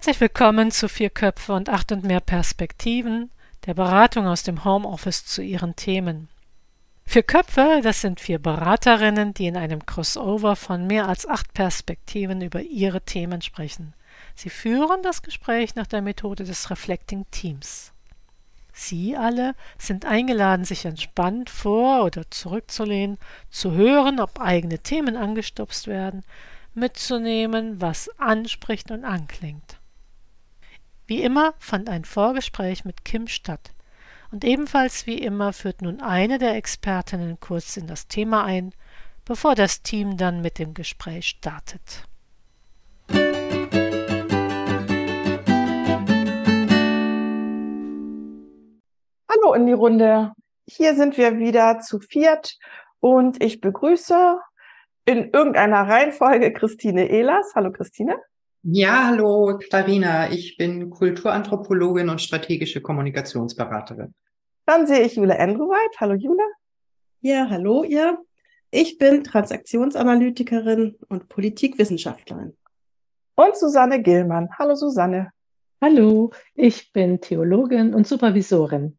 Herzlich willkommen zu Vier Köpfe und acht und mehr Perspektiven, der Beratung aus dem Homeoffice zu ihren Themen. Vier Köpfe, das sind vier Beraterinnen, die in einem Crossover von mehr als acht Perspektiven über ihre Themen sprechen. Sie führen das Gespräch nach der Methode des Reflecting Teams. Sie alle sind eingeladen, sich entspannt vor oder zurückzulehnen, zu hören, ob eigene Themen angestupst werden, mitzunehmen, was anspricht und anklingt. Wie immer fand ein Vorgespräch mit Kim statt. Und ebenfalls wie immer führt nun eine der Expertinnen kurz in das Thema ein, bevor das Team dann mit dem Gespräch startet. Hallo in die Runde. Hier sind wir wieder zu viert und ich begrüße in irgendeiner Reihenfolge Christine Ehlers. Hallo Christine. Ja, hallo Clarina. Ich bin Kulturanthropologin und strategische Kommunikationsberaterin. Dann sehe ich Jule Andreweit. Hallo Jule. Ja, hallo ihr. Ich bin Transaktionsanalytikerin und Politikwissenschaftlerin. Und Susanne Gillmann. Hallo Susanne. Hallo, ich bin Theologin und Supervisorin.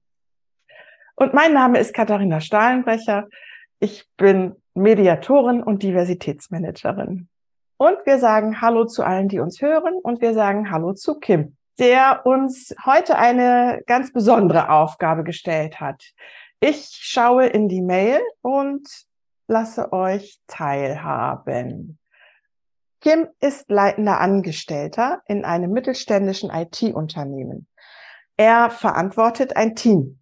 Und mein Name ist Katharina Stahlenbrecher. Ich bin Mediatorin und Diversitätsmanagerin. Und wir sagen Hallo zu allen, die uns hören und wir sagen Hallo zu Kim, der uns heute eine ganz besondere Aufgabe gestellt hat. Ich schaue in die Mail und lasse euch teilhaben. Kim ist leitender Angestellter in einem mittelständischen IT-Unternehmen. Er verantwortet ein Team.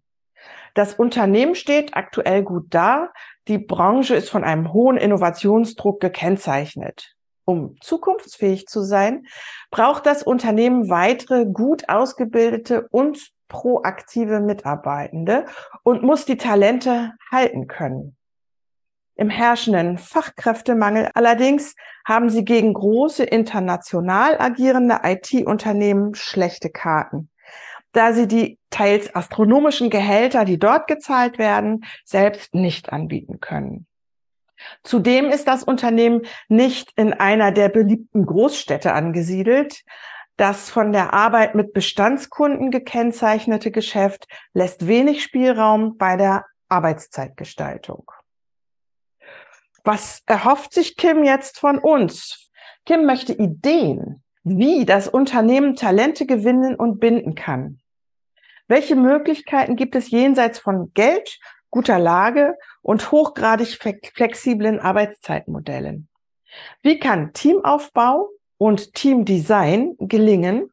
Das Unternehmen steht aktuell gut da. Die Branche ist von einem hohen Innovationsdruck gekennzeichnet. Um zukunftsfähig zu sein, braucht das Unternehmen weitere gut ausgebildete und proaktive Mitarbeitende und muss die Talente halten können. Im herrschenden Fachkräftemangel allerdings haben sie gegen große international agierende IT-Unternehmen schlechte Karten, da sie die teils astronomischen Gehälter, die dort gezahlt werden, selbst nicht anbieten können. Zudem ist das Unternehmen nicht in einer der beliebten Großstädte angesiedelt. Das von der Arbeit mit Bestandskunden gekennzeichnete Geschäft lässt wenig Spielraum bei der Arbeitszeitgestaltung. Was erhofft sich Kim jetzt von uns? Kim möchte Ideen, wie das Unternehmen Talente gewinnen und binden kann. Welche Möglichkeiten gibt es jenseits von Geld guter Lage und hochgradig flexiblen Arbeitszeitmodellen. Wie kann Teamaufbau und Teamdesign gelingen,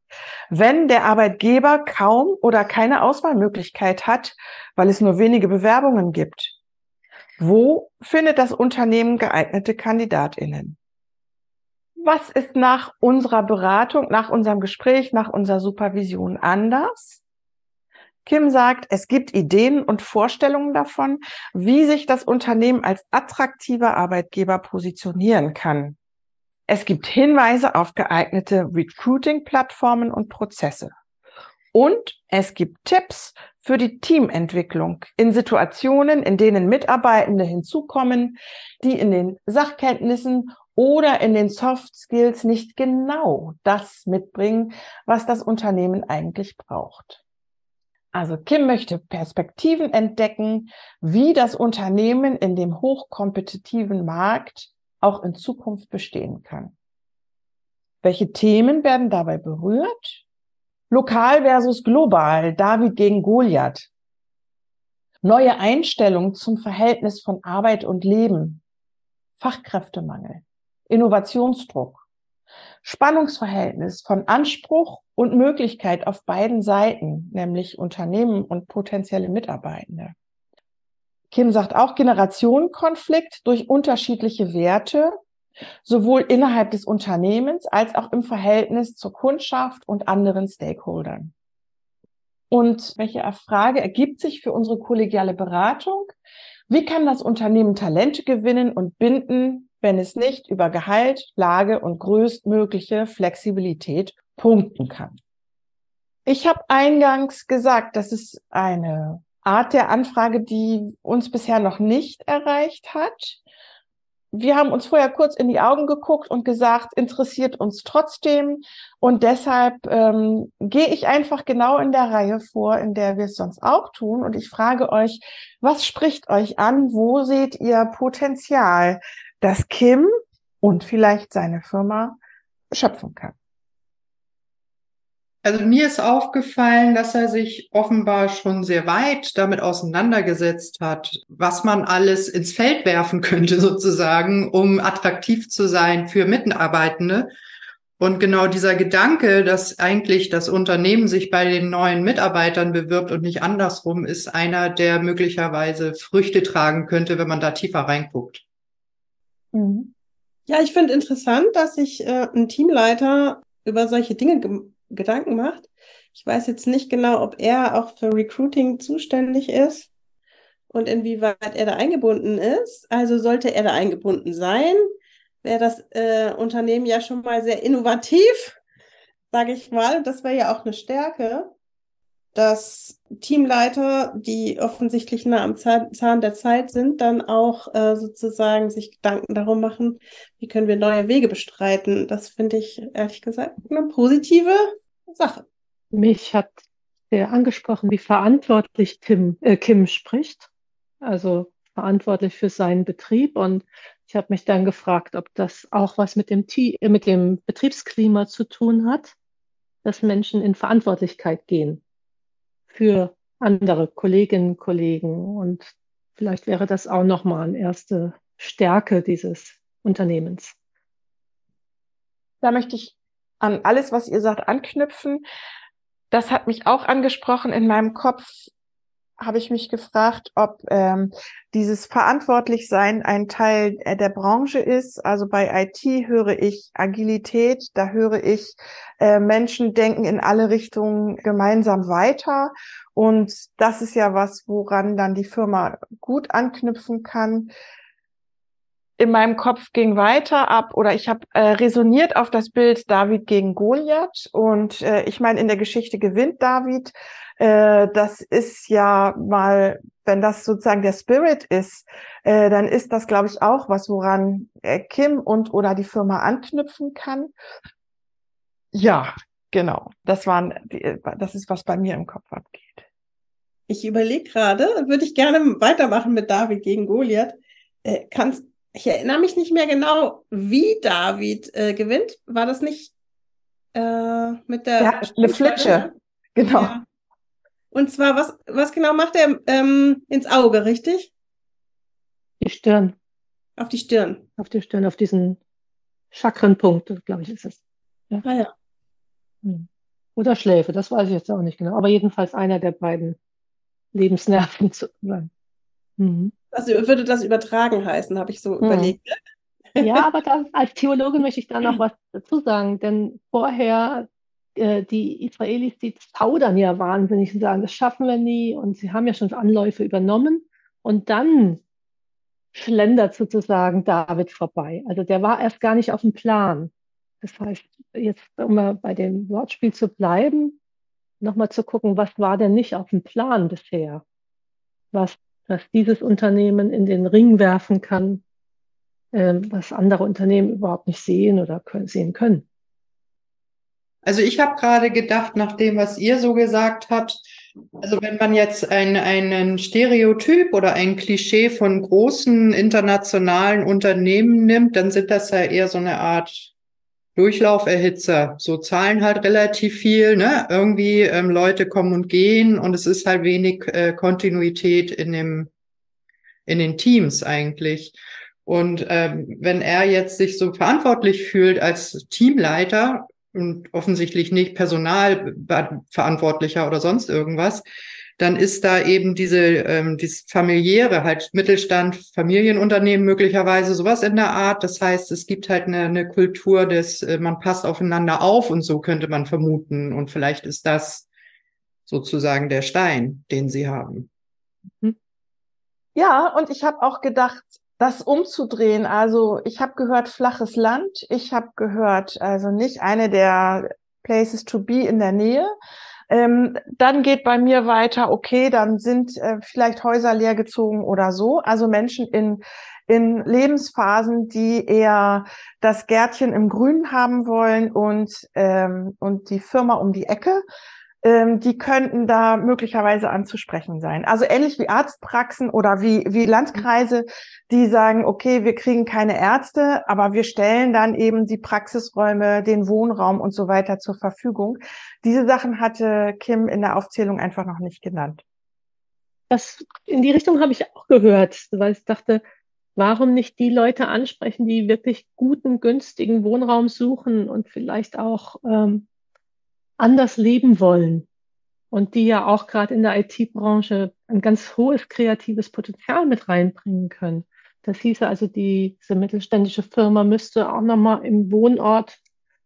wenn der Arbeitgeber kaum oder keine Auswahlmöglichkeit hat, weil es nur wenige Bewerbungen gibt? Wo findet das Unternehmen geeignete Kandidatinnen? Was ist nach unserer Beratung, nach unserem Gespräch, nach unserer Supervision anders? Kim sagt, es gibt Ideen und Vorstellungen davon, wie sich das Unternehmen als attraktiver Arbeitgeber positionieren kann. Es gibt Hinweise auf geeignete Recruiting-Plattformen und Prozesse. Und es gibt Tipps für die Teamentwicklung in Situationen, in denen Mitarbeitende hinzukommen, die in den Sachkenntnissen oder in den Soft Skills nicht genau das mitbringen, was das Unternehmen eigentlich braucht. Also Kim möchte Perspektiven entdecken, wie das Unternehmen in dem hochkompetitiven Markt auch in Zukunft bestehen kann. Welche Themen werden dabei berührt? Lokal versus global, David gegen Goliath. Neue Einstellungen zum Verhältnis von Arbeit und Leben. Fachkräftemangel. Innovationsdruck. Spannungsverhältnis von Anspruch und Möglichkeit auf beiden Seiten, nämlich Unternehmen und potenzielle Mitarbeitende. Kim sagt auch Generationenkonflikt durch unterschiedliche Werte, sowohl innerhalb des Unternehmens als auch im Verhältnis zur Kundschaft und anderen Stakeholdern. Und welche Frage ergibt sich für unsere kollegiale Beratung? Wie kann das Unternehmen Talente gewinnen und binden, wenn es nicht über Gehalt, Lage und größtmögliche Flexibilität punkten kann. Ich habe eingangs gesagt, das ist eine Art der Anfrage, die uns bisher noch nicht erreicht hat. wir haben uns vorher kurz in die Augen geguckt und gesagt, interessiert uns trotzdem. Und deshalb ähm, gehe ich einfach genau in der Reihe vor, in der wir es sonst auch tun. Und ich frage euch, was spricht euch an? Wo seht ihr Potenzial, dass Kim und vielleicht seine Firma schöpfen kann? Also mir ist aufgefallen, dass er sich offenbar schon sehr weit damit auseinandergesetzt hat, was man alles ins Feld werfen könnte sozusagen, um attraktiv zu sein für Mitarbeitende. Und genau dieser Gedanke, dass eigentlich das Unternehmen sich bei den neuen Mitarbeitern bewirbt und nicht andersrum, ist einer, der möglicherweise Früchte tragen könnte, wenn man da tiefer reinguckt. Mhm. Ja, ich finde interessant, dass sich äh, ein Teamleiter über solche Dinge Gedanken macht. Ich weiß jetzt nicht genau, ob er auch für Recruiting zuständig ist und inwieweit er da eingebunden ist. Also sollte er da eingebunden sein, wäre das äh, Unternehmen ja schon mal sehr innovativ, sage ich mal. Das wäre ja auch eine Stärke, dass Teamleiter, die offensichtlich nah am Zahn der Zeit sind, dann auch äh, sozusagen sich Gedanken darum machen, wie können wir neue Wege bestreiten. Das finde ich ehrlich gesagt eine positive Sache. Mich hat sehr angesprochen, wie verantwortlich Tim, äh, Kim spricht. Also verantwortlich für seinen Betrieb. Und ich habe mich dann gefragt, ob das auch was mit dem, äh, mit dem Betriebsklima zu tun hat, dass Menschen in Verantwortlichkeit gehen für andere Kolleginnen und Kollegen. Und vielleicht wäre das auch nochmal eine erste Stärke dieses Unternehmens. Da möchte ich an alles, was ihr sagt, anknüpfen. Das hat mich auch angesprochen. In meinem Kopf habe ich mich gefragt, ob ähm, dieses Verantwortlichsein ein Teil äh, der Branche ist. Also bei IT höre ich Agilität, da höre ich äh, Menschen denken in alle Richtungen gemeinsam weiter. Und das ist ja was, woran dann die Firma gut anknüpfen kann in meinem Kopf ging weiter ab oder ich habe äh, resoniert auf das Bild David gegen Goliath und äh, ich meine, in der Geschichte gewinnt David. Äh, das ist ja mal, wenn das sozusagen der Spirit ist, äh, dann ist das, glaube ich, auch was, woran äh, Kim und oder die Firma anknüpfen kann. Ja, genau. Das waren, die, das ist, was bei mir im Kopf abgeht. Ich überlege gerade, würde ich gerne weitermachen mit David gegen Goliath. Äh, kannst ich erinnere mich nicht mehr genau, wie David äh, gewinnt. War das nicht äh, mit der. Ja, eine Flitsche. Genau. Ja. Und zwar, was, was genau macht er ähm, ins Auge, richtig? Die Stirn. Auf die Stirn. Auf die Stirn, auf diesen Chakrenpunkt, glaube ich, ist es. Ja. Ah, ja. Hm. Oder Schläfe, das weiß ich jetzt auch nicht genau. Aber jedenfalls einer der beiden Lebensnerven zu sein. Mhm. Also würde das übertragen heißen, habe ich so hm. überlegt. Ja, aber dann, als Theologe möchte ich da noch was dazu sagen, denn vorher äh, die Israelis, die zaudern ja wahnsinnig und sagen, das schaffen wir nie und sie haben ja schon Anläufe übernommen und dann schlendert sozusagen David vorbei. Also der war erst gar nicht auf dem Plan. Das heißt, jetzt um mal bei dem Wortspiel zu bleiben, nochmal zu gucken, was war denn nicht auf dem Plan bisher? Was dass dieses Unternehmen in den Ring werfen kann, äh, was andere Unternehmen überhaupt nicht sehen oder können, sehen können. Also ich habe gerade gedacht, nach dem, was ihr so gesagt habt, also wenn man jetzt ein, einen Stereotyp oder ein Klischee von großen internationalen Unternehmen nimmt, dann sind das ja eher so eine Art Durchlauferhitzer. So zahlen halt relativ viel, ne? Irgendwie ähm, Leute kommen und gehen und es ist halt wenig äh, Kontinuität in dem in den Teams eigentlich. Und ähm, wenn er jetzt sich so verantwortlich fühlt als Teamleiter und offensichtlich nicht Personalverantwortlicher oder sonst irgendwas, dann ist da eben diese ähm, dieses familiäre, halt Mittelstand, Familienunternehmen möglicherweise sowas in der Art. Das heißt, es gibt halt eine, eine Kultur des, äh, man passt aufeinander auf und so könnte man vermuten. Und vielleicht ist das sozusagen der Stein, den sie haben. Mhm. Ja, und ich habe auch gedacht, das umzudrehen. Also ich habe gehört flaches Land. Ich habe gehört, also nicht eine der Places to be in der Nähe, Ähm, dann geht bei mir weiter, okay, dann sind äh, vielleicht Häuser leergezogen oder so. Also Menschen in, in Lebensphasen, die eher das Gärtchen im Grün haben wollen und, ähm, und die Firma um die Ecke ähm, die könnten da möglicherweise anzusprechen sein. Also ähnlich wie Arztpraxen oder wie, wie Landkreise, die sagen, okay, wir kriegen keine Ärzte, aber wir stellen dann eben die Praxisräume, den Wohnraum und so weiter zur Verfügung. Diese Sachen hatte Kim in der Aufzählung einfach noch nicht genannt. Das, in die Richtung habe ich auch gehört, weil ich dachte, warum nicht die Leute ansprechen, die wirklich guten, günstigen Wohnraum suchen und vielleicht auch ähm, anders leben wollen und die ja auch gerade in der IT-Branche ein ganz hohes kreatives Potenzial mit reinbringen können. Das hieße also, die, diese mittelständische Firma müsste auch nochmal im Wohnort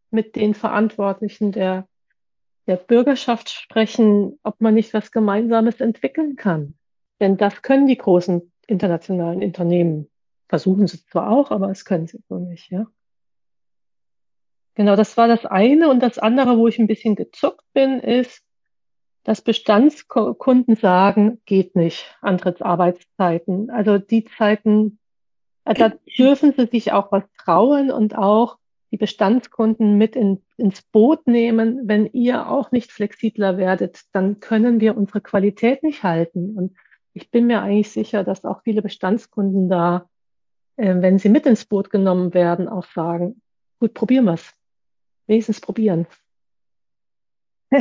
mit den Verantwortlichen der, der Bürgerschaft sprechen, ob man nicht was Gemeinsames entwickeln kann. Denn das können die großen internationalen Unternehmen. Versuchen sie zwar auch, aber es können sie so nicht, ja. Genau, das war das eine. Und das andere, wo ich ein bisschen gezuckt bin, ist, dass Bestandskunden sagen, geht nicht, Antrittsarbeitszeiten. Also die Zeiten, äh, da dürfen sie sich auch was trauen und auch die Bestandskunden mit in, ins Boot nehmen. Wenn ihr auch nicht flexibler werdet, dann können wir unsere Qualität nicht halten. Und ich bin mir eigentlich sicher, dass auch viele Bestandskunden da, äh, wenn sie mit ins Boot genommen werden, auch sagen, gut, probieren wir's wenigstens probieren.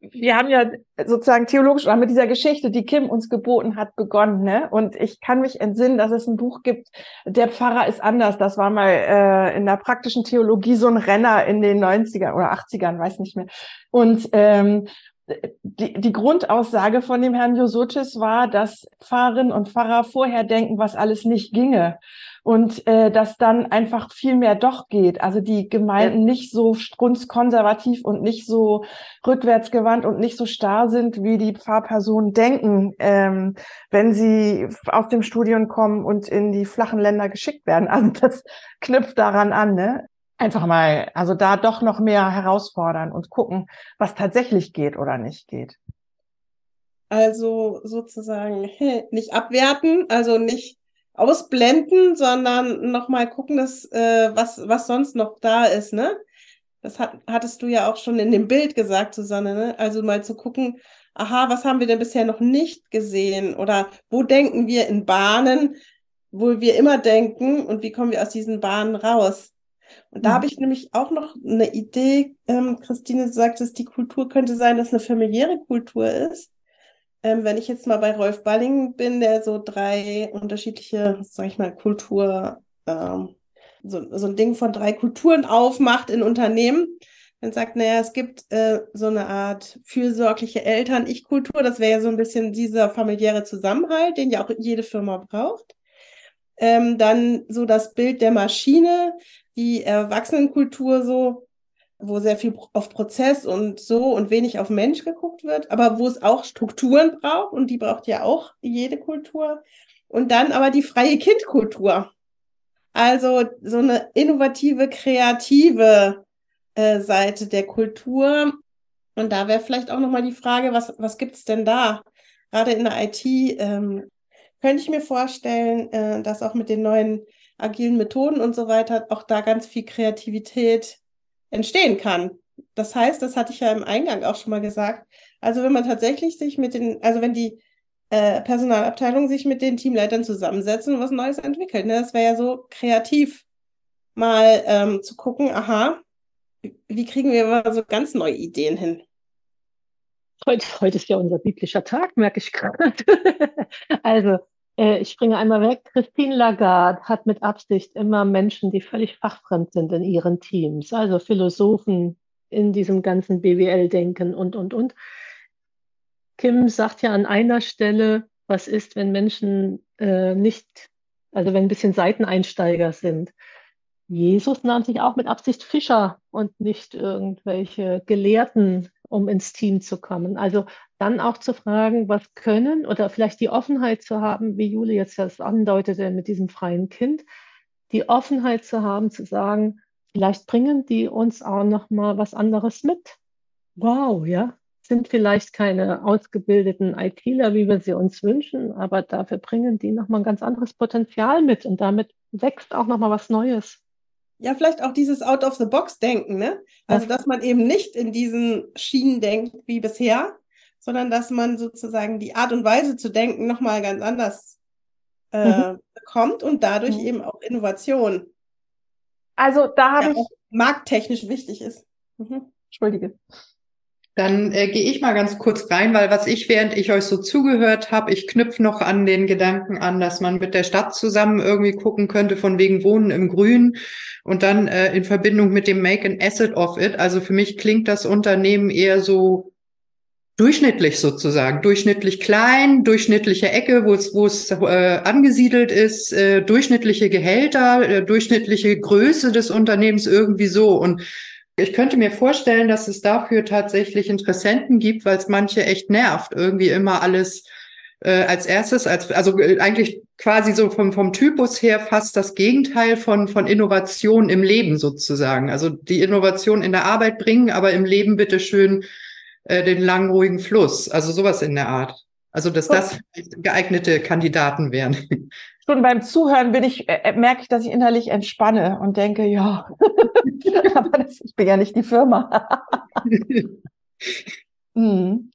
Wir haben ja sozusagen theologisch mit dieser Geschichte, die Kim uns geboten hat, begonnen. Ne? Und ich kann mich entsinnen, dass es ein Buch gibt, Der Pfarrer ist anders. Das war mal äh, in der praktischen Theologie so ein Renner in den 90ern oder 80ern, weiß nicht mehr. Und ähm, die, die Grundaussage von dem Herrn Josotis war, dass Pfarrerinnen und Pfarrer vorher denken, was alles nicht ginge und äh, dass dann einfach viel mehr doch geht. Also die Gemeinden ja. nicht so strunzkonservativ und nicht so rückwärtsgewandt und nicht so starr sind, wie die Pfarrpersonen denken, ähm, wenn sie aus dem Studium kommen und in die flachen Länder geschickt werden. Also das knüpft daran an, ne? Einfach mal, also da doch noch mehr herausfordern und gucken, was tatsächlich geht oder nicht geht. Also sozusagen nicht abwerten, also nicht ausblenden, sondern nochmal gucken, dass, äh, was, was sonst noch da ist, ne? Das hat, hattest du ja auch schon in dem Bild gesagt, Susanne, ne? Also mal zu gucken, aha, was haben wir denn bisher noch nicht gesehen? Oder wo denken wir in Bahnen, wo wir immer denken und wie kommen wir aus diesen Bahnen raus? Und da mhm. habe ich nämlich auch noch eine Idee, ähm, Christine, du sagtest, die Kultur könnte sein, dass eine familiäre Kultur ist. Ähm, wenn ich jetzt mal bei Rolf Balling bin, der so drei unterschiedliche, sag ich mal, Kultur, ähm, so, so ein Ding von drei Kulturen aufmacht in Unternehmen, dann sagt, naja, es gibt äh, so eine Art fürsorgliche Eltern-Ich-Kultur. Das wäre ja so ein bisschen dieser familiäre Zusammenhalt, den ja auch jede Firma braucht. Ähm, dann so das Bild der Maschine, die Erwachsenenkultur so, wo sehr viel auf Prozess und so und wenig auf Mensch geguckt wird, aber wo es auch Strukturen braucht und die braucht ja auch jede Kultur. Und dann aber die freie Kindkultur. Also so eine innovative, kreative äh, Seite der Kultur. Und da wäre vielleicht auch nochmal die Frage, was, was gibt es denn da? Gerade in der IT ähm, könnte ich mir vorstellen, äh, dass auch mit den neuen agilen Methoden und so weiter auch da ganz viel Kreativität entstehen kann. Das heißt, das hatte ich ja im Eingang auch schon mal gesagt. Also wenn man tatsächlich sich mit den, also wenn die äh, Personalabteilung sich mit den Teamleitern zusammensetzen und was Neues entwickelt, ne, das wäre ja so kreativ, mal ähm, zu gucken, aha, wie kriegen wir mal so ganz neue Ideen hin? Heute, heute ist ja unser biblischer Tag, merke ich gerade. also ich springe einmal weg. Christine Lagarde hat mit Absicht immer Menschen, die völlig fachfremd sind in ihren Teams, also Philosophen in diesem ganzen BWL-Denken und, und, und. Kim sagt ja an einer Stelle, was ist, wenn Menschen äh, nicht, also wenn ein bisschen Seiteneinsteiger sind. Jesus nahm sich auch mit Absicht Fischer und nicht irgendwelche Gelehrten, um ins Team zu kommen. Also dann auch zu fragen, was können oder vielleicht die Offenheit zu haben, wie Jule jetzt das andeutete mit diesem freien Kind, die Offenheit zu haben, zu sagen, vielleicht bringen die uns auch noch mal was anderes mit. Wow, ja. sind vielleicht keine ausgebildeten ITler, wie wir sie uns wünschen, aber dafür bringen die nochmal ein ganz anderes Potenzial mit und damit wächst auch nochmal was Neues. Ja, vielleicht auch dieses Out-of-the-Box-Denken, ne? Also, dass man eben nicht in diesen Schienen denkt wie bisher, sondern dass man sozusagen die Art und Weise zu denken nochmal ganz anders äh, mhm. bekommt und dadurch mhm. eben auch Innovation. Also da habe ja, ich markttechnisch wichtig ist. Mhm. Entschuldige. Dann äh, gehe ich mal ganz kurz rein, weil was ich, während ich euch so zugehört habe, ich knüpfe noch an den Gedanken an, dass man mit der Stadt zusammen irgendwie gucken könnte, von wegen Wohnen im Grün und dann äh, in Verbindung mit dem Make an Asset of It. Also für mich klingt das Unternehmen eher so durchschnittlich sozusagen, durchschnittlich klein, durchschnittliche Ecke, wo es, wo es äh, angesiedelt ist, äh, durchschnittliche Gehälter, äh, durchschnittliche Größe des Unternehmens irgendwie so. Und ich könnte mir vorstellen, dass es dafür tatsächlich Interessenten gibt, weil es manche echt nervt, irgendwie immer alles äh, als erstes, als also äh, eigentlich quasi so vom vom Typus her fast das Gegenteil von von Innovation im Leben sozusagen. Also die Innovation in der Arbeit bringen, aber im Leben bitte schön äh, den langen ruhigen Fluss. Also sowas in der Art. Also dass das geeignete Kandidaten wären. Schon beim Zuhören bin ich, äh, äh, merke ich, dass ich innerlich entspanne und denke, ja, aber das, ich bin ja nicht die Firma. hm.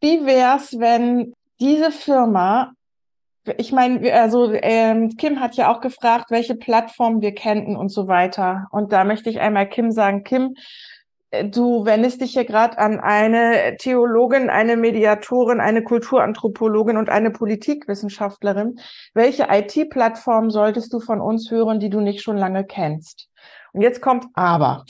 Wie wär's, wenn diese Firma, ich meine, also ähm, Kim hat ja auch gefragt, welche Plattform wir kennen und so weiter. Und da möchte ich einmal Kim sagen, Kim, Du wendest dich hier gerade an eine Theologin, eine Mediatorin, eine Kulturanthropologin und eine Politikwissenschaftlerin. Welche IT-Plattform solltest du von uns hören, die du nicht schon lange kennst? Und jetzt kommt aber.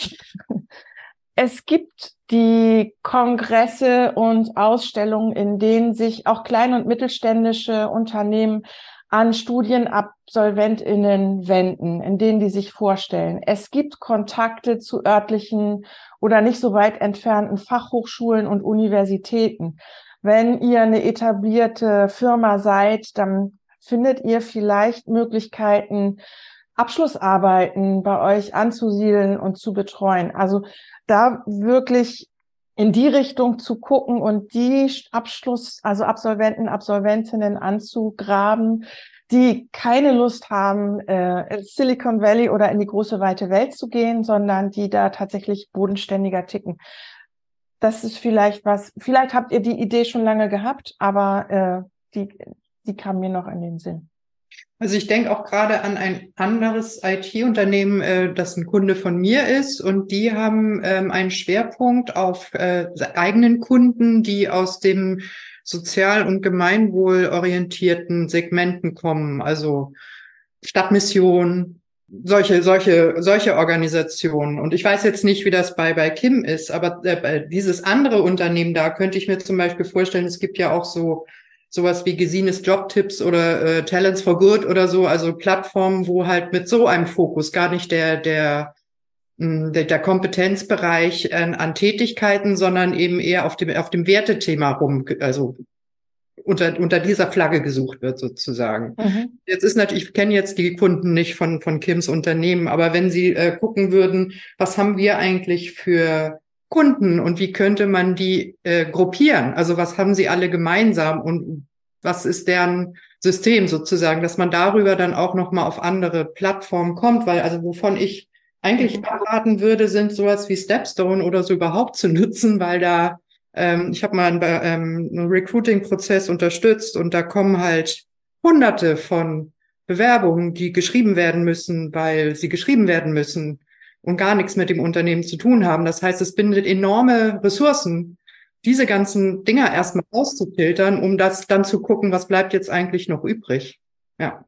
Es gibt die Kongresse und Ausstellungen, in denen sich auch kleine und mittelständische Unternehmen an Studienabsolventinnen wenden, in denen die sich vorstellen. Es gibt Kontakte zu örtlichen oder nicht so weit entfernten Fachhochschulen und Universitäten. Wenn ihr eine etablierte Firma seid, dann findet ihr vielleicht Möglichkeiten, Abschlussarbeiten bei euch anzusiedeln und zu betreuen. Also da wirklich in die Richtung zu gucken und die Abschluss, also Absolventen, Absolventinnen anzugraben, die keine Lust haben, äh, ins Silicon Valley oder in die große weite Welt zu gehen, sondern die da tatsächlich bodenständiger ticken. Das ist vielleicht was, vielleicht habt ihr die Idee schon lange gehabt, aber äh, die, die kam mir noch in den Sinn. Also ich denke auch gerade an ein anderes IT-Unternehmen, äh, das ein Kunde von mir ist und die haben ähm, einen Schwerpunkt auf äh, eigenen Kunden, die aus dem sozial- und gemeinwohlorientierten Segmenten kommen, also Stadtmission, solche, solche, solche Organisationen. Und ich weiß jetzt nicht, wie das bei, bei Kim ist, aber äh, dieses andere Unternehmen da könnte ich mir zum Beispiel vorstellen, es gibt ja auch so sowas wie Gesines Jobtipps oder äh, Talents for Good oder so, also Plattformen, wo halt mit so einem Fokus gar nicht der, der der, der Kompetenzbereich äh, an Tätigkeiten, sondern eben eher auf dem, auf dem Wertethema rum, also unter, unter dieser Flagge gesucht wird sozusagen. Mhm. Jetzt ist natürlich, ich kenne jetzt die Kunden nicht von, von Kims Unternehmen, aber wenn Sie äh, gucken würden, was haben wir eigentlich für Kunden und wie könnte man die äh, gruppieren? Also was haben sie alle gemeinsam und was ist deren System sozusagen, dass man darüber dann auch nochmal auf andere Plattformen kommt, weil also wovon ich eigentlich mhm. abraten würde, sind sowas wie Stepstone oder so überhaupt zu nutzen, weil da, ähm, ich habe mal einen, ähm, einen Recruiting-Prozess unterstützt und da kommen halt hunderte von Bewerbungen, die geschrieben werden müssen, weil sie geschrieben werden müssen und gar nichts mit dem Unternehmen zu tun haben. Das heißt, es bindet enorme Ressourcen, diese ganzen Dinger erstmal auszufiltern, um das dann zu gucken, was bleibt jetzt eigentlich noch übrig. Ja.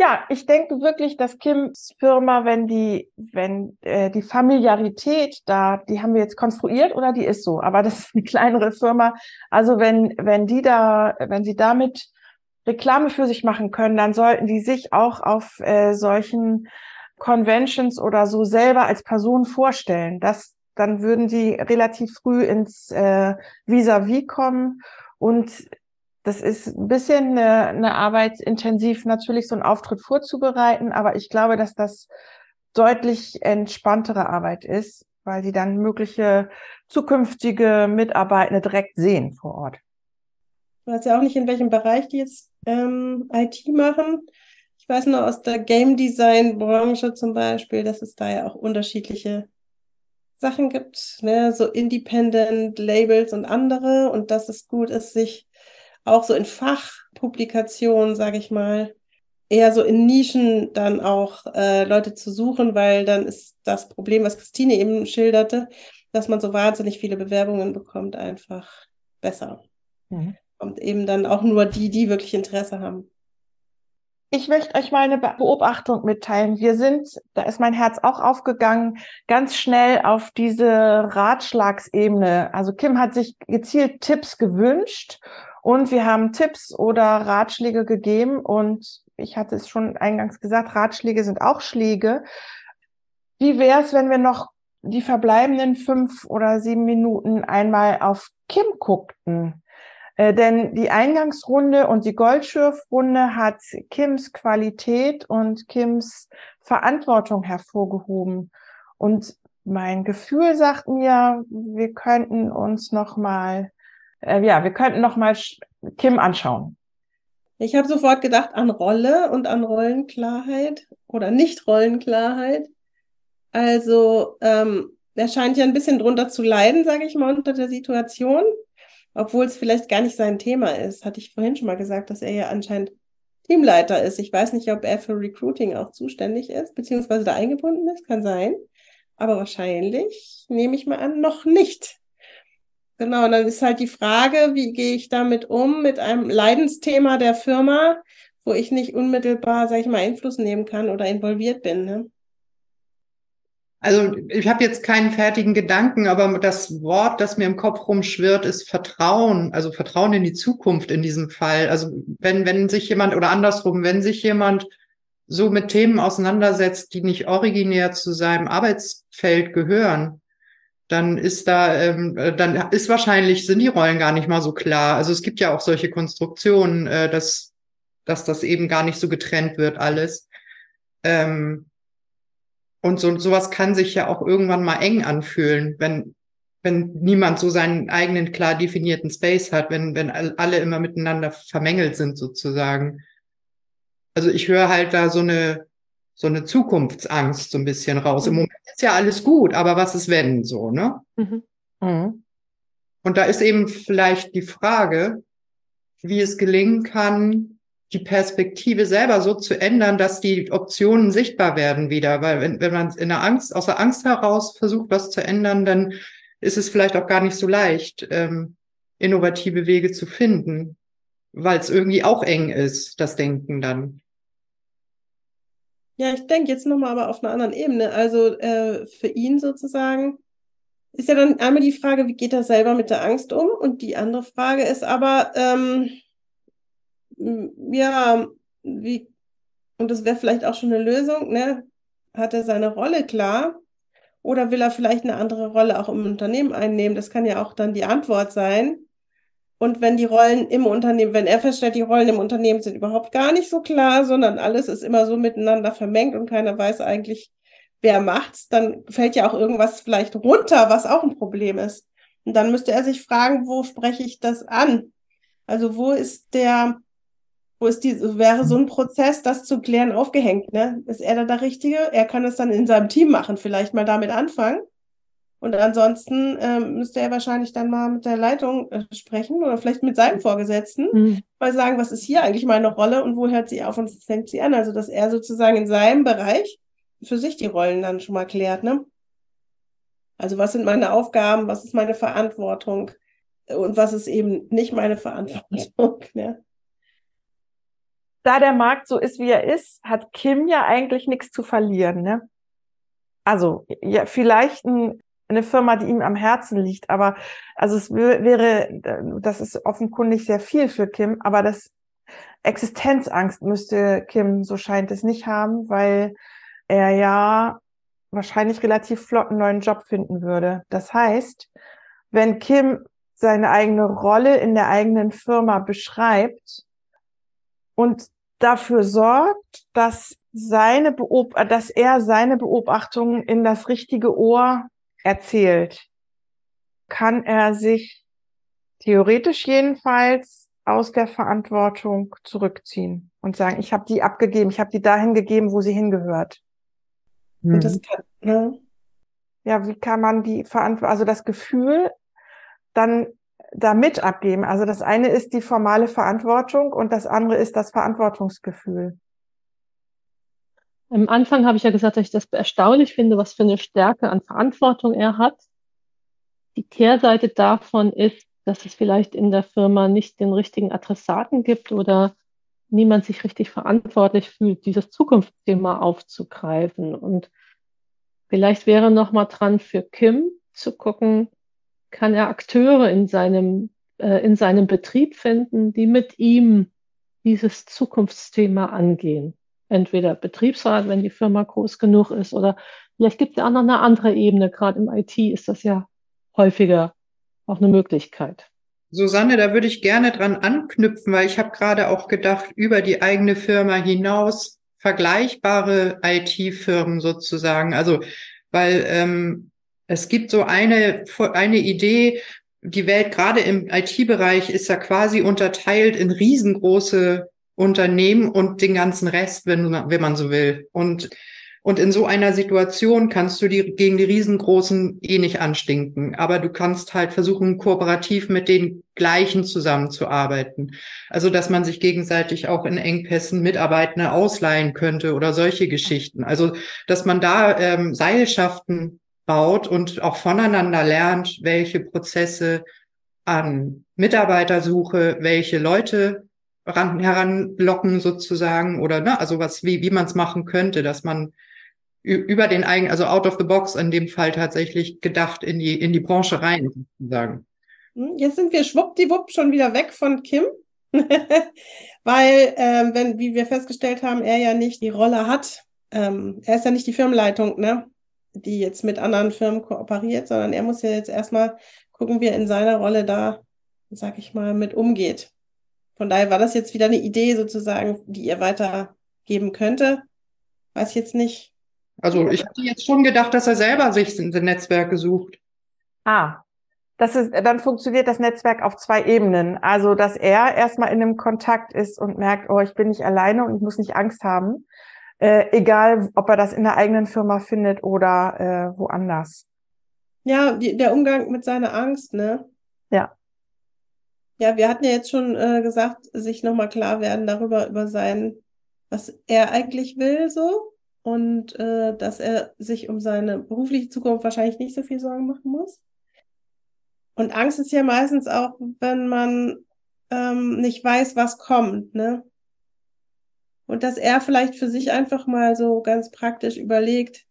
Ja, ich denke wirklich, dass Kims Firma, wenn die, wenn äh, die Familiarität da, die haben wir jetzt konstruiert oder die ist so, aber das ist eine kleinere Firma. Also wenn, wenn die da, wenn sie damit Reklame für sich machen können, dann sollten die sich auch auf äh, solchen Conventions oder so selber als Person vorstellen. Das, dann würden sie relativ früh ins äh, Vis-à-vis -vis kommen und das ist ein bisschen eine, eine arbeitsintensiv, natürlich so einen Auftritt vorzubereiten, aber ich glaube, dass das deutlich entspanntere Arbeit ist, weil sie dann mögliche zukünftige Mitarbeitende direkt sehen vor Ort. Du weißt ja auch nicht, in welchem Bereich die jetzt ähm, IT machen. Ich weiß nur aus der Game Design Branche zum Beispiel, dass es da ja auch unterschiedliche Sachen gibt, ne? so Independent Labels und andere und dass es gut ist, sich auch so in Fachpublikationen, sage ich mal, eher so in Nischen dann auch äh, Leute zu suchen, weil dann ist das Problem, was Christine eben schilderte, dass man so wahnsinnig viele Bewerbungen bekommt, einfach besser. Mhm. Und eben dann auch nur die, die wirklich Interesse haben. Ich möchte euch mal eine Beobachtung mitteilen. Wir sind, da ist mein Herz auch aufgegangen, ganz schnell auf diese Ratschlagsebene. Also Kim hat sich gezielt Tipps gewünscht und wir haben Tipps oder Ratschläge gegeben und ich hatte es schon eingangs gesagt, Ratschläge sind auch Schläge. Wie wäre es, wenn wir noch die verbleibenden fünf oder sieben Minuten einmal auf Kim guckten? Äh, denn die Eingangsrunde und die Goldschürfrunde hat Kims Qualität und Kims Verantwortung hervorgehoben. Und mein Gefühl sagt mir, wir könnten uns noch mal, äh, ja, wir könnten noch mal Kim anschauen. Ich habe sofort gedacht an Rolle und an Rollenklarheit oder Nicht-Rollenklarheit. Also ähm, er scheint ja ein bisschen drunter zu leiden, sage ich mal, unter der Situation, obwohl es vielleicht gar nicht sein Thema ist. Hatte ich vorhin schon mal gesagt, dass er ja anscheinend Teamleiter ist. Ich weiß nicht, ob er für Recruiting auch zuständig ist, beziehungsweise da eingebunden ist, kann sein. Aber wahrscheinlich, nehme ich mal an, noch nicht. Genau, und dann ist halt die Frage, wie gehe ich damit um, mit einem Leidensthema der Firma, wo ich nicht unmittelbar, sag ich mal, Einfluss nehmen kann oder involviert bin. Ne? Also ich habe jetzt keinen fertigen Gedanken, aber das Wort, das mir im Kopf rumschwirrt, ist Vertrauen, also Vertrauen in die Zukunft in diesem Fall. Also wenn, wenn sich jemand oder andersrum, wenn sich jemand so mit Themen auseinandersetzt, die nicht originär zu seinem Arbeitsfeld gehören, dann ist da, ähm, äh, dann ist wahrscheinlich, sind die Rollen gar nicht mal so klar. Also es gibt ja auch solche Konstruktionen, äh, dass, dass das eben gar nicht so getrennt wird alles. Ähm, und so, sowas kann sich ja auch irgendwann mal eng anfühlen, wenn, wenn niemand so seinen eigenen klar definierten Space hat, wenn, wenn alle immer miteinander vermengelt sind sozusagen. Also ich höre halt da so eine, so eine Zukunftsangst so ein bisschen raus. Mhm. Im Moment ist ja alles gut, aber was ist wenn so, ne? Mhm. Mhm. Und da ist eben vielleicht die Frage, wie es gelingen kann, die Perspektive selber so zu ändern, dass die Optionen sichtbar werden wieder. Weil wenn, wenn man in der Angst, aus der Angst heraus versucht, was zu ändern, dann ist es vielleicht auch gar nicht so leicht, ähm, innovative Wege zu finden, weil es irgendwie auch eng ist, das Denken dann. Ja, ich denke jetzt nochmal aber auf einer anderen Ebene. Also äh, für ihn sozusagen ist ja dann einmal die Frage, wie geht er selber mit der Angst um? Und die andere Frage ist aber, ähm, ja, wie, und das wäre vielleicht auch schon eine Lösung, ne? Hat er seine Rolle klar? Oder will er vielleicht eine andere Rolle auch im Unternehmen einnehmen? Das kann ja auch dann die Antwort sein. Und wenn die Rollen im Unternehmen, wenn er feststellt, die Rollen im Unternehmen sind überhaupt gar nicht so klar, sondern alles ist immer so miteinander vermengt und keiner weiß eigentlich, wer macht's, dann fällt ja auch irgendwas vielleicht runter, was auch ein Problem ist. Und dann müsste er sich fragen, wo spreche ich das an? Also wo ist der, wo ist die, wäre so ein Prozess, das zu klären, aufgehängt, ne? Ist er da der Richtige? Er kann es dann in seinem Team machen, vielleicht mal damit anfangen und ansonsten ähm, müsste er wahrscheinlich dann mal mit der Leitung äh, sprechen oder vielleicht mit seinem Vorgesetzten, mhm. mal sagen, was ist hier eigentlich meine Rolle und wo hört sie auf und fängt sie an? Also, dass er sozusagen in seinem Bereich für sich die Rollen dann schon mal klärt, ne? Also, was sind meine Aufgaben, was ist meine Verantwortung und was ist eben nicht meine Verantwortung, ne? Da der Markt so ist, wie er ist, hat Kim ja eigentlich nichts zu verlieren, ne? Also, ja, vielleicht ein eine Firma, die ihm am Herzen liegt. Aber also es wäre, das ist offenkundig sehr viel für Kim, aber das Existenzangst müsste Kim, so scheint es nicht haben, weil er ja wahrscheinlich relativ flott einen neuen Job finden würde. Das heißt, wenn Kim seine eigene Rolle in der eigenen Firma beschreibt und dafür sorgt, dass seine Beob dass er seine Beobachtungen in das richtige Ohr erzählt, kann er sich theoretisch jedenfalls aus der Verantwortung zurückziehen und sagen, ich habe die abgegeben, ich habe die dahin gegeben, wo sie hingehört. Mhm. Und das kann, ne? Ja, wie kann man die Verantwortung, also das Gefühl dann damit abgeben? Also das eine ist die formale Verantwortung und das andere ist das Verantwortungsgefühl. Am Anfang habe ich ja gesagt, dass ich das erstaunlich finde, was für eine Stärke an Verantwortung er hat. Die Kehrseite davon ist, dass es vielleicht in der Firma nicht den richtigen Adressaten gibt oder niemand sich richtig verantwortlich fühlt, dieses Zukunftsthema aufzugreifen. Und vielleicht wäre noch mal dran für Kim zu gucken, kann er Akteure in seinem, äh, in seinem Betrieb finden, die mit ihm dieses Zukunftsthema angehen. Entweder Betriebsrat, wenn die Firma groß genug ist, oder vielleicht gibt es auch noch eine andere Ebene. Gerade im IT ist das ja häufiger auch eine Möglichkeit. Susanne, da würde ich gerne dran anknüpfen, weil ich habe gerade auch gedacht, über die eigene Firma hinaus vergleichbare IT-Firmen sozusagen. Also, weil ähm, es gibt so eine, eine Idee, die Welt gerade im IT-Bereich ist ja quasi unterteilt in riesengroße Unternehmen und den ganzen Rest, wenn, wenn man so will. Und und in so einer Situation kannst du die gegen die riesengroßen eh nicht anstinken. Aber du kannst halt versuchen, kooperativ mit den gleichen zusammenzuarbeiten. Also, dass man sich gegenseitig auch in Engpässen Mitarbeitende ausleihen könnte oder solche Geschichten. Also, dass man da ähm, Seilschaften baut und auch voneinander lernt, welche Prozesse an Mitarbeitersuche, welche Leute ran, heranlocken sozusagen oder ne, also was wie wie man es machen könnte, dass man über den eigenen, also out of the box in dem Fall tatsächlich gedacht in die, in die Branche rein, sozusagen. Hm, jetzt sind wir schwuppdiwupp schon wieder weg von Kim. Weil, ähm, wenn, wie wir festgestellt haben, er ja nicht die Rolle hat. Ähm, er ist ja nicht die Firmenleitung, ne? Die jetzt mit anderen Firmen kooperiert, sondern er muss ja jetzt erstmal gucken, wie er in seiner Rolle da, sag ich mal, mit umgeht. Von daher war das jetzt wieder eine Idee sozusagen, die ihr weitergeben könnte. Weiß ich jetzt nicht, also ich hatte jetzt schon gedacht, dass er selber sich ein Netzwerk gesucht. Ah, das ist, dann funktioniert das Netzwerk auf zwei Ebenen. Also, dass er erstmal in einem Kontakt ist und merkt, oh, ich bin nicht alleine und ich muss nicht Angst haben. Äh, egal, ob er das in der eigenen Firma findet oder äh, woanders. Ja, die, der Umgang mit seiner Angst, ne? Ja. Ja, wir hatten ja jetzt schon äh, gesagt, sich nochmal klar werden darüber, über sein, was er eigentlich will, so und äh, dass er sich um seine berufliche Zukunft wahrscheinlich nicht so viel Sorgen machen muss. Und Angst ist ja meistens auch, wenn man ähm, nicht weiß, was kommt, ne? Und dass er vielleicht für sich einfach mal so ganz praktisch überlegt,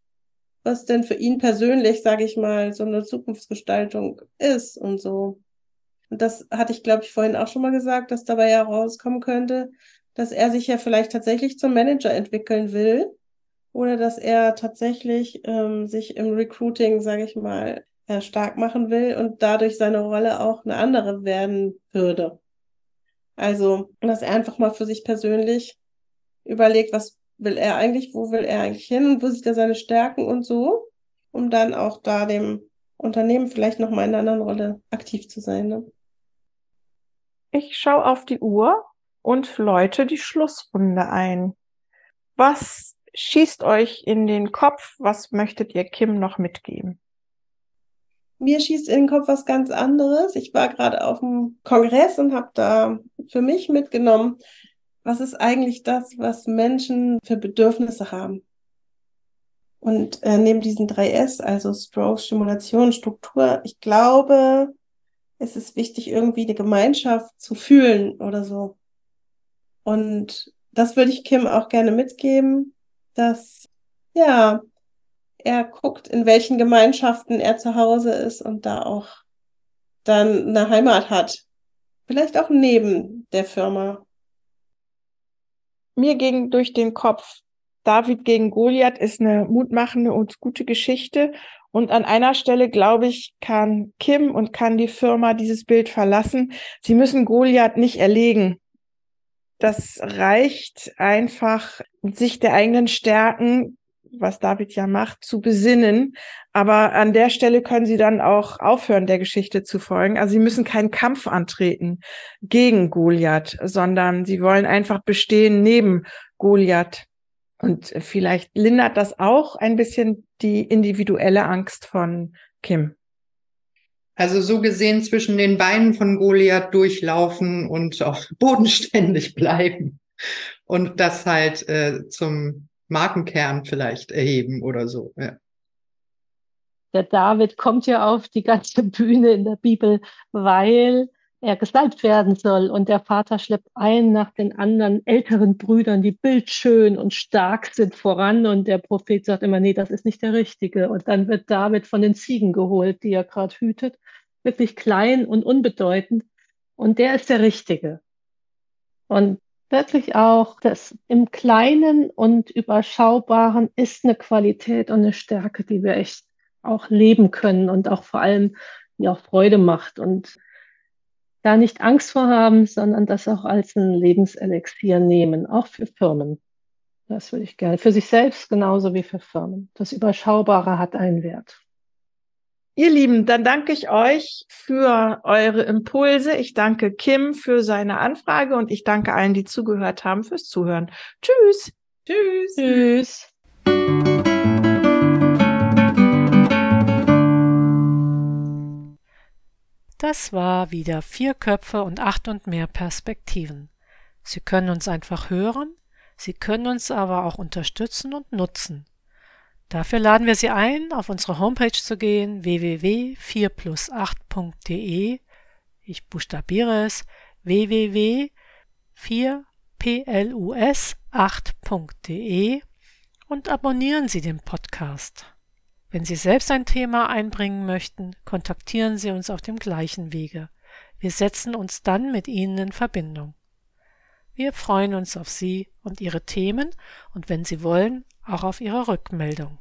was denn für ihn persönlich, sage ich mal, so eine Zukunftsgestaltung ist und so. Und das hatte ich, glaube ich, vorhin auch schon mal gesagt, dass dabei herauskommen könnte, dass er sich ja vielleicht tatsächlich zum Manager entwickeln will oder dass er tatsächlich ähm, sich im Recruiting, sage ich mal, äh, stark machen will und dadurch seine Rolle auch eine andere werden würde. Also, dass er einfach mal für sich persönlich überlegt, was will er eigentlich, wo will er eigentlich hin und wo sieht er seine Stärken und so, um dann auch da dem Unternehmen vielleicht noch mal in einer anderen Rolle aktiv zu sein. Ne? Ich schaue auf die Uhr und läute die Schlussrunde ein. Was schießt euch in den Kopf, was möchtet ihr Kim noch mitgeben? Mir schießt in den Kopf was ganz anderes. Ich war gerade auf dem Kongress und habe da für mich mitgenommen, was ist eigentlich das, was Menschen für Bedürfnisse haben. Und äh, neben diesen drei S, also Stroke, Stimulation, Struktur, ich glaube, es ist wichtig, irgendwie eine Gemeinschaft zu fühlen oder so. Und das würde ich Kim auch gerne mitgeben, dass, ja, er guckt, in welchen Gemeinschaften er zu Hause ist und da auch dann eine Heimat hat. Vielleicht auch neben der Firma. Mir ging durch den Kopf, David gegen Goliath ist eine mutmachende und gute Geschichte. Und an einer Stelle, glaube ich, kann Kim und kann die Firma dieses Bild verlassen. Sie müssen Goliath nicht erlegen. Das reicht einfach, sich der eigenen Stärken was David ja macht, zu besinnen. Aber an der Stelle können sie dann auch aufhören, der Geschichte zu folgen. Also sie müssen keinen Kampf antreten gegen Goliath, sondern sie wollen einfach bestehen neben Goliath. Und vielleicht lindert das auch ein bisschen die individuelle Angst von Kim. Also so gesehen zwischen den Beinen von Goliath durchlaufen und auch bodenständig bleiben und das halt äh, zum Markenkern vielleicht erheben oder so. Ja. Der David kommt ja auf die ganze Bühne in der Bibel, weil er gesalbt werden soll und der Vater schleppt einen nach den anderen älteren Brüdern, die bildschön und stark sind, voran und der Prophet sagt immer, nee, das ist nicht der Richtige. Und dann wird David von den Ziegen geholt, die er gerade hütet, wirklich klein und unbedeutend und der ist der Richtige. Und wirklich auch, das im Kleinen und Überschaubaren ist eine Qualität und eine Stärke, die wir echt auch leben können und auch vor allem, die auch Freude macht und da nicht Angst vor haben, sondern das auch als ein Lebenselixier nehmen, auch für Firmen. Das würde ich gerne. Für sich selbst genauso wie für Firmen. Das Überschaubare hat einen Wert. Ihr Lieben, dann danke ich euch für eure Impulse. Ich danke Kim für seine Anfrage und ich danke allen, die zugehört haben, fürs Zuhören. Tschüss. Tschüss. Tschüss. Das war wieder vier Köpfe und acht und mehr Perspektiven. Sie können uns einfach hören, Sie können uns aber auch unterstützen und nutzen. Dafür laden wir Sie ein, auf unsere Homepage zu gehen www.4plus8.de. Ich buchstabiere es www.4plus8.de und abonnieren Sie den Podcast. Wenn Sie selbst ein Thema einbringen möchten, kontaktieren Sie uns auf dem gleichen Wege. Wir setzen uns dann mit Ihnen in Verbindung. Wir freuen uns auf Sie und Ihre Themen und wenn Sie wollen, auch auf Ihre Rückmeldung.